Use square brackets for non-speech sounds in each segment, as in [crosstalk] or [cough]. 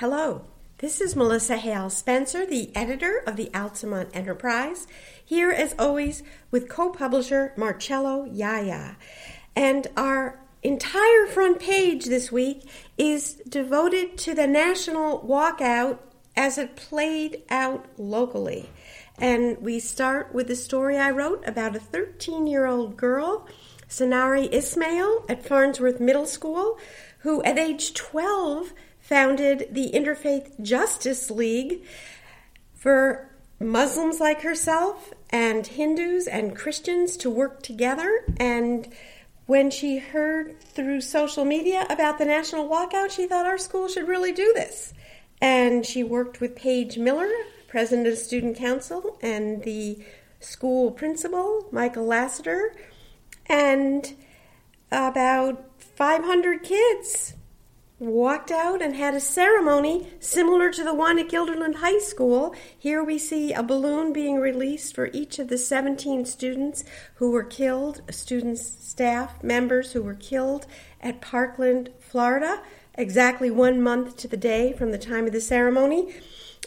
Hello, this is Melissa Hale Spencer, the editor of the Altamont Enterprise, here as always with co publisher Marcello Iaia. And our entire front page this week is devoted to the national walkout as it played out locally. And we start with the story I wrote about a 13 year old girl, Sanari Ismail, at Farnsworth Middle School, who at age 12 founded the Interfaith Justice League for Muslims like herself and Hindus and Christians to work together. And when she heard through social media about the national walkout, she thought our school should really do this. And she worked with Paige Miller, president of Student Council, and the school principal, Michael Lassiter, and about 500 kids walked out and had a ceremony similar to the one at Guilderland High School. Here we see a balloon being released for each of the 17 students who were killed, students, staff members who were killed at Parkland, Florida, exactly one month to the day from the time of the ceremony.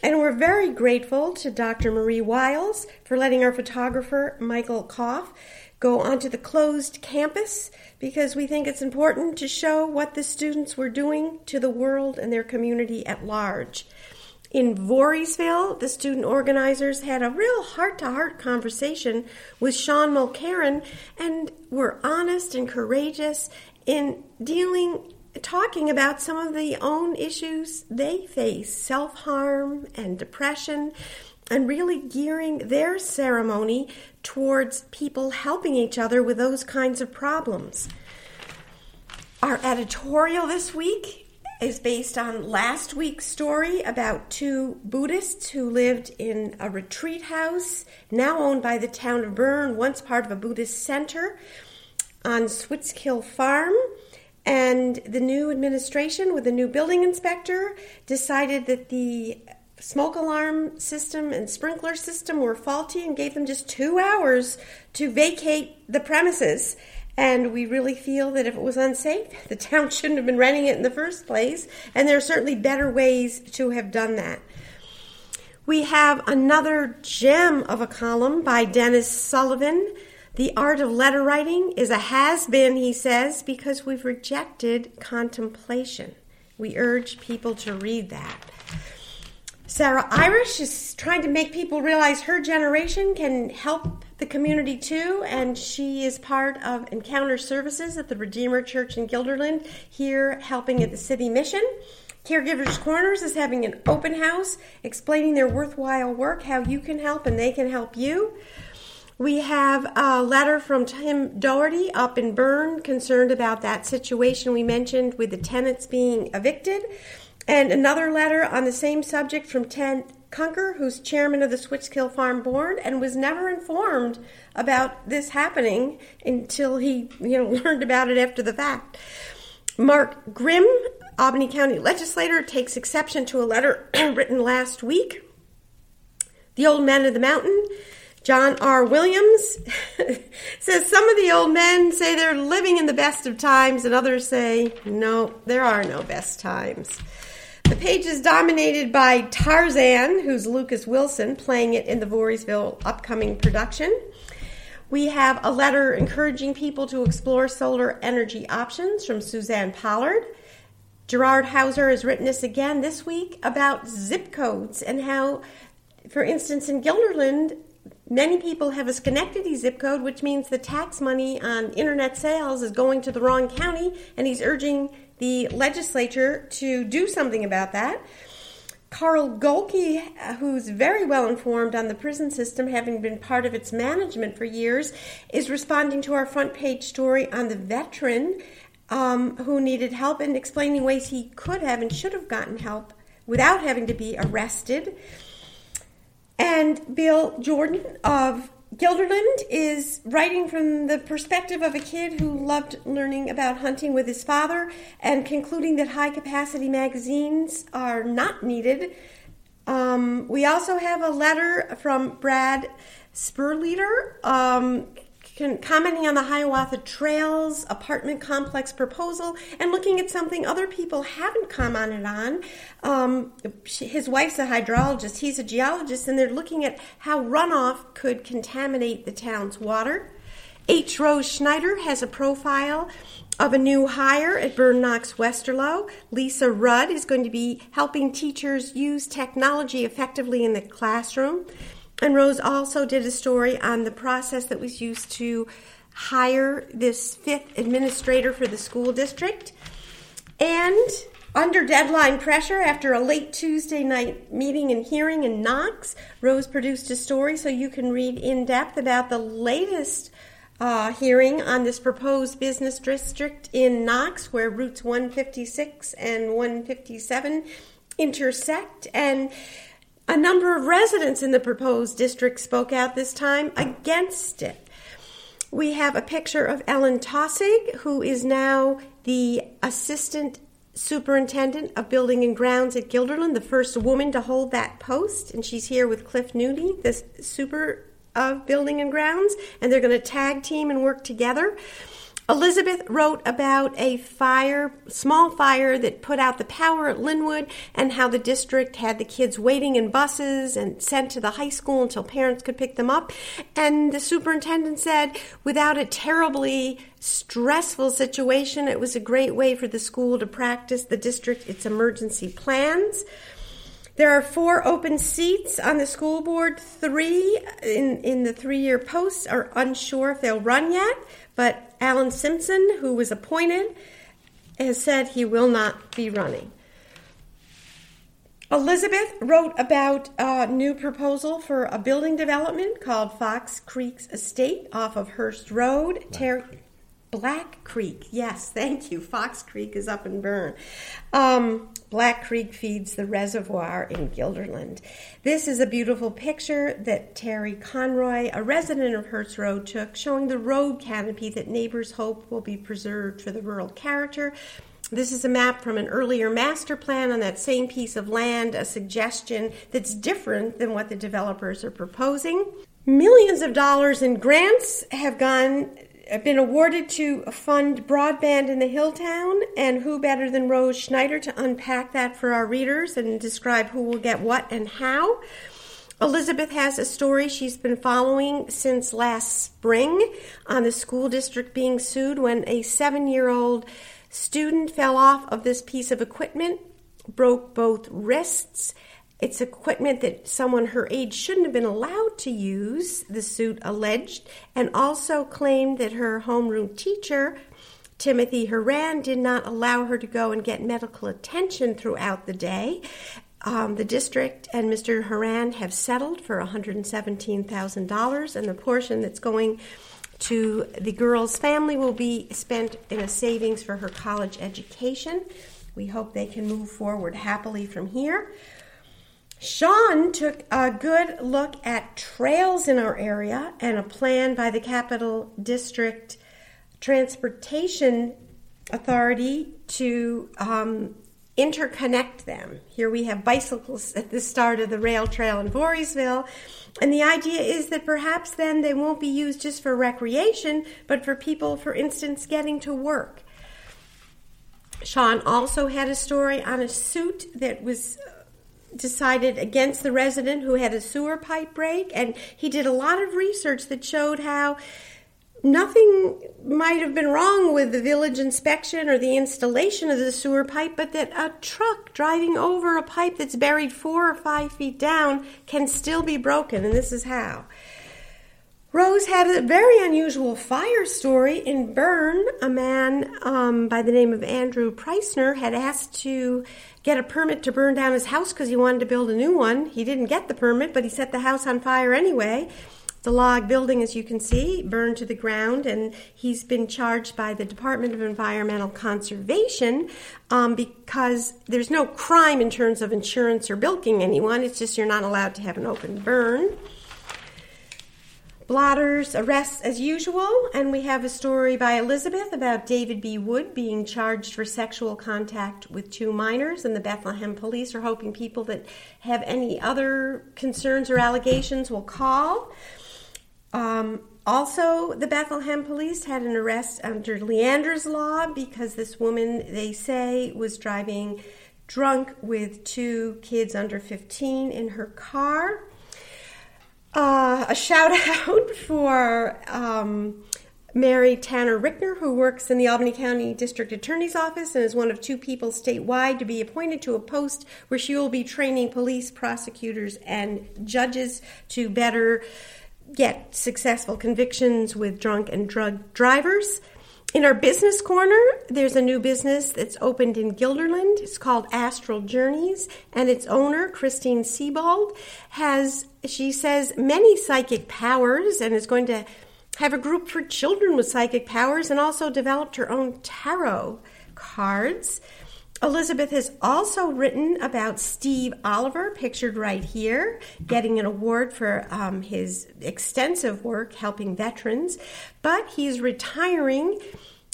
And we're very grateful to Dr. Marie Wiles for letting our photographer, Michael Koff, go onto the closed campus because we think it's important to show what the students were doing to the world and their community at large. In Voorheesville, the student organizers had a real heart to heart conversation with Sean Mulkerrin and were honest and courageous in dealing, talking about some of the own issues they face self harm and depression and really gearing their ceremony towards people helping each other with those kinds of problems. Our editorial this week is based on last week's story about two Buddhists who lived in a retreat house, now owned by the town of Berne, once part of a Buddhist center on Switzkill Farm. And the new administration, with a new building inspector, decided that the smoke alarm system and sprinkler system were faulty and gave them just two hours to vacate the premises. And we really feel that if it was unsafe, [laughs] the town shouldn't have been renting it in the first place. And there are certainly better ways to have done that. We have another gem of a column by Dennis Sullivan. The art of letter writing is a has been, he says, because we've rejected contemplation. We urge people to read that. Sarah Irish is trying to make people realize her generation can help the community too, and she is part of Encounter Services at the Redeemer Church in Guilderland, here helping at the city mission. Caregivers Corners is having an open house explaining their worthwhile work, how you can help and they can help you. We have a letter from Tim Doherty up in Berne concerned about that situation we mentioned with the tenants being evicted. And another letter on the same subject from Ted Kunker, who's chairman of the Switzkill Farm Board, and was never informed about this happening until he, you know, [laughs] learned about it after the fact. Mark Grimm, Albany County legislator, takes exception to a letter [clears throat] written last week. The old men of the mountain, John R. Williams, [laughs] says some of the old men say they're living in the best of times, and others say, no, there are no best times. Page is dominated by Tarzan, who's Lucas Wilson, playing it in the Voorheesville upcoming production. We have a letter encouraging people to explore solar energy options from Suzanne Pollard. Gerard Hauser has written us again this week about zip codes and how, for instance, in Guilderland, many people have a Schenectady zip code, which means the tax money on internet sales is going to the wrong county, and he's urging the legislature to do something about that. Carl Golke, who's very well informed on the prison system, having been part of its management for years, is responding to our front page story on the veteran um, who needed help and explaining ways he could have and should have gotten help without having to be arrested. And Bill Jordan of Guilderland is writing from the perspective of a kid who loved learning about hunting with his father and concluding that high capacity magazines are not needed. Um, we also have a letter from Brad Spurleader um, commenting on the Hiawatha Trails apartment complex proposal and looking at something other people haven't commented on. Um, his wife's a hydrologist, he's a geologist, and they're looking at how runoff could contaminate the town's water. H. Rose Schneider has a profile of a new hire at Berne Knox Westerlo. Lisa Rudd is going to be helping teachers use technology effectively in the classroom. And Rose also did a story on the process that was used to hire this fifth administrator for the school district. And under deadline pressure, after a late Tuesday night meeting and hearing in Knox, Rose produced a story so you can read in depth about the latest uh, hearing on this proposed business district in Knox, where routes 156 and 157 intersect. And a number of residents in the proposed district spoke out this time against it. We have a picture of Ellen Tossig, who is now the assistant superintendent of building and grounds at Guilderland, the first woman to hold that post. And she's here with Cliff Nooney, the super of building and grounds, and they're going to tag team and work together. Elizabeth wrote about a fire, small fire that put out the power at Lynnwood and how the district had the kids waiting in buses and sent to the high school until parents could pick them up. And the superintendent said, without a terribly stressful situation, it was a great way for the school to practice the district its emergency plans. There are four open seats on the school board. Three in, in the three year posts are unsure if they'll run yet. But Alan Simpson, who was appointed, has said he will not be running. Elizabeth wrote about a new proposal for a building development called Fox Creek's Estate off of Hurst Road. Ter- Black Creek, yes, thank you. Fox Creek is up and Berne. Um, Black Creek feeds the reservoir in Guilderland. This is a beautiful picture that Terry Conroy, a resident of Hurst Road, took showing the road canopy that neighbors hope will be preserved for the rural character. This is a map from an earlier master plan on that same piece of land, a suggestion that's different than what the developers are proposing. Millions of dollars in grants have gone been awarded to fund broadband in the Hilltown, and who better than Rose Schneider to unpack that for our readers and describe who will get what and how? Elizabeth has a story she's been following since last spring on the school district being sued when a seven year old student fell off of this piece of equipment, broke both wrists, it's equipment that someone her age shouldn't have been allowed to use, the suit alleged, and also claimed that her homeroom teacher, Timothy Horan, did not allow her to go and get medical attention throughout the day. Um, the district and Mr. Horan have settled for $117,000, and the portion that's going to the girl's family will be spent in a savings for her college education. We hope they can move forward happily from here. Sean took a good look at trails in our area and a plan by the Capital District Transportation Authority to um, interconnect them. Here we have bicycles at the start of the rail trail in Voorheesville. And the idea is that perhaps then they won't be used just for recreation, but for people, for instance, getting to work. Sean also had a story on a suit that was decided against the resident who had a sewer pipe break, and he did a lot of research that showed how nothing might have been wrong with the village inspection or the installation of the sewer pipe, but that a truck driving over a pipe that's buried four or five feet down can still be broken, and this is how. Rose had a very unusual fire story in Berne. A man um, by the name of Andrew Preissner had asked to get a permit to burn down his house because he wanted to build a new one. He didn't get the permit, but he set the house on fire anyway. The log building, as you can see, burned to the ground, and he's been charged by the Department of Environmental Conservation um, because there's no crime in terms of insurance or bilking anyone. It's just you're not allowed to have an open burn. Blotters arrests as usual, and we have a story by Elizabeth about David B. Wood being charged for sexual contact with two minors, and the Bethlehem police are hoping people that have any other concerns or allegations will call. Um, also, the Bethlehem police had an arrest under Leandra's Law because this woman, they say, was driving drunk with two kids under 15 in her car. Uh, a shout [laughs] out for um, Mary Tanner Rickner, who works in the Albany County District Attorney's Office and is one of two people statewide to be appointed to a post where she will be training police, prosecutors, and judges to better get successful convictions with drunk and drug drivers. In our business corner, there's a new business that's opened in Guilderland. It's called Astral Journeys, and its owner, Christine Sebald, has, she says, many psychic powers and is going to have a group for children with psychic powers and also developed her own tarot cards. Elizabeth has also written about Steve Oliver, pictured right here, getting an award for um, his extensive work helping veterans. But he's retiring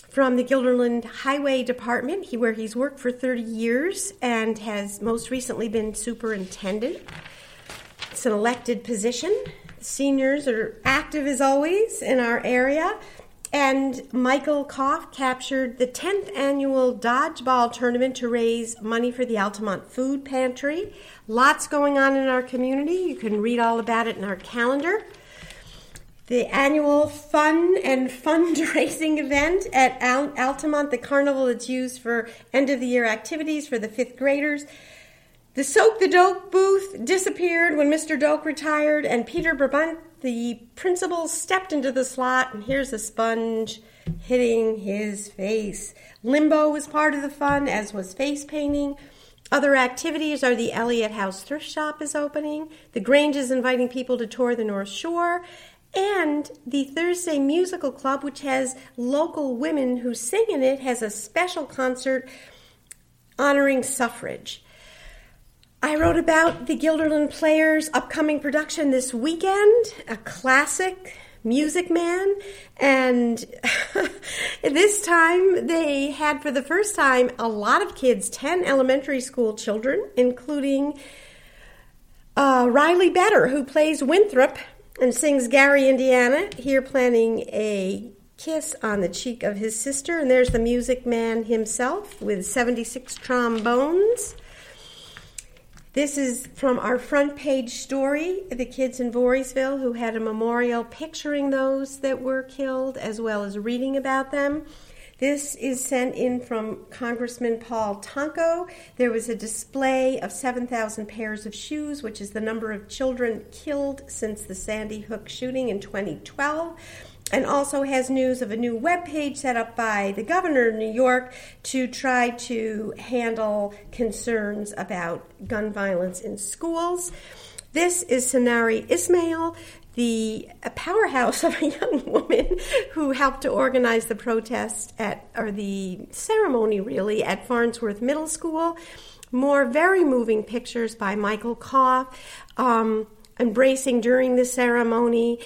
from the Guilderland Highway Department, where he's worked for 30 years and has most recently been superintendent. It's an elected position seniors are active as always in our area. And Michael Koff captured the 10th annual dodgeball tournament to raise money for the Altamont Food Pantry. Lots going on in our community. You can read all about it in our calendar. The annual fun and [laughs] fundraising event at Altamont, the carnival that's used for end of the year activities for the fifth graders. The Soak the Doke booth disappeared when Mr. Doke retired, and Peter Brabant, the principal, stepped into the slot, and here's a sponge hitting his face. Limbo was part of the fun, as was face painting. Other activities are the Elliott House Thrift Shop is opening, the Grange is inviting people to tour the North Shore, and the Thursday Musical Club, which has local women who sing in it, has a special concert honoring suffrage. I wrote about the Guilderland Players' upcoming production this weekend, a classic Music Man, and [laughs] this time they had for the first time a lot of kids, 10 elementary school children, including uh, Riley Better, who plays Winthrop and sings Gary, Indiana, here planning a kiss on the cheek of his sister. And there's the music man himself with 76 trombones. This is from our front page story, the kids in Voorheesville who had a memorial picturing those that were killed as well as reading about them. This is sent in from Congressman Paul Tonko. There was a display of 7,000 pairs of shoes, which is the number of children killed since the Sandy Hook shooting in 2012 and also has news of a new web page set up by the governor of New York to try to handle concerns about gun violence in schools. This is Sanari Ismail, the powerhouse [laughs] of a young woman who helped to organize the protest at, or the ceremony really, at Farnsworth Middle School. More very moving pictures by Michael Koff. Um, embracing during the ceremony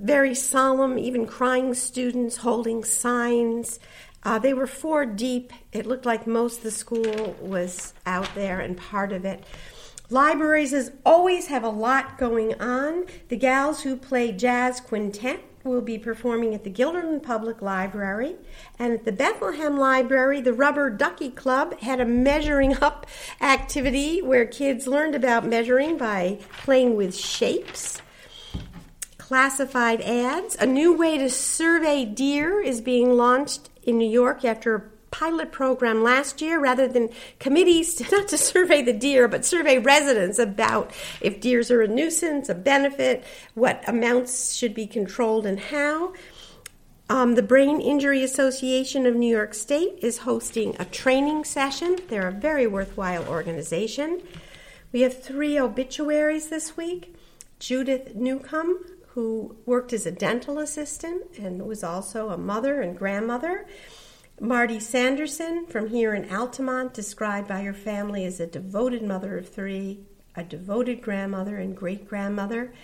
very solemn, even crying students holding signs. Uh, they were four deep. It looked like most of the school was out there and part of it. Libraries as always have a lot going on. The gals who play jazz quintet will be performing at the Guilderland Public Library. And at the Bethlehem Library, the Rubber Ducky Club had a measuring up activity where kids learned about measuring by playing with shapes classified ads. A new way to survey deer is being launched in New York after a pilot program last year. Rather than committees [laughs] not to survey the deer but survey residents about if deers are a nuisance a benefit what amounts should be controlled and how. Um, the brain injury association of new york state is hosting a training session. They're a very worthwhile organization. We have three obituaries this week. Judith newcomb who worked as a dental assistant and was also a mother and grandmother. Marty Sanderson from here in Altamont, described by her family as a devoted mother of three, a devoted grandmother and great grandmother.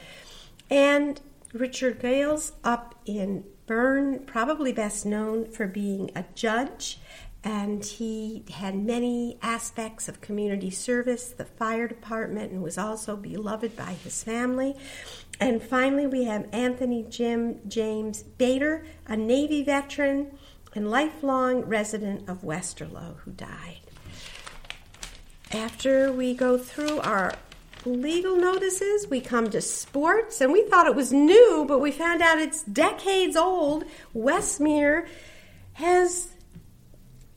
And Richard Gales up in Berne, probably best known for being a judge and he had many aspects of community service, the fire department, and was also beloved by his family. And finally, we have Anthony Jim James Bader, a Navy veteran and lifelong resident of Westerlo, who died. After we go through our legal notices, we come to sports, and we thought it was new, but we found out it's decades old. Westmere has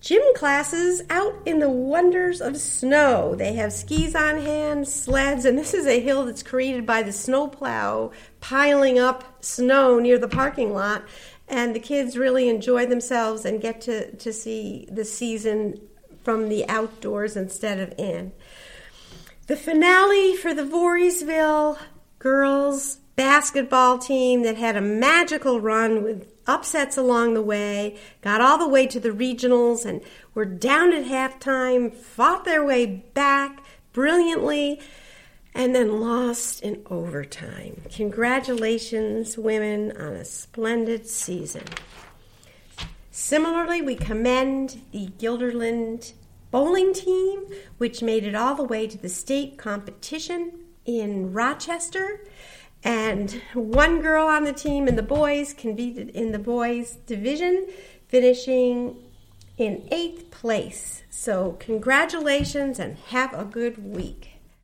gym classes out in the wonders of snow. They have skis on hand, sleds, and this is a hill that's created by the snowplow piling up snow near the parking lot. And the kids really enjoy themselves and get to, to see the season from the outdoors instead of in. The finale for the Voorheesville girls basketball team that had a magical run with upsets along the way, got all the way to the regionals, and were down at halftime, fought their way back brilliantly, and then lost in overtime. Congratulations, women, on a splendid season. Similarly, we commend the Guilderland bowling team, which made it all the way to the state competition in Rochester. And one girl on the team in the boys competed in the boys division, finishing in eighth place. So, congratulations and have a good week.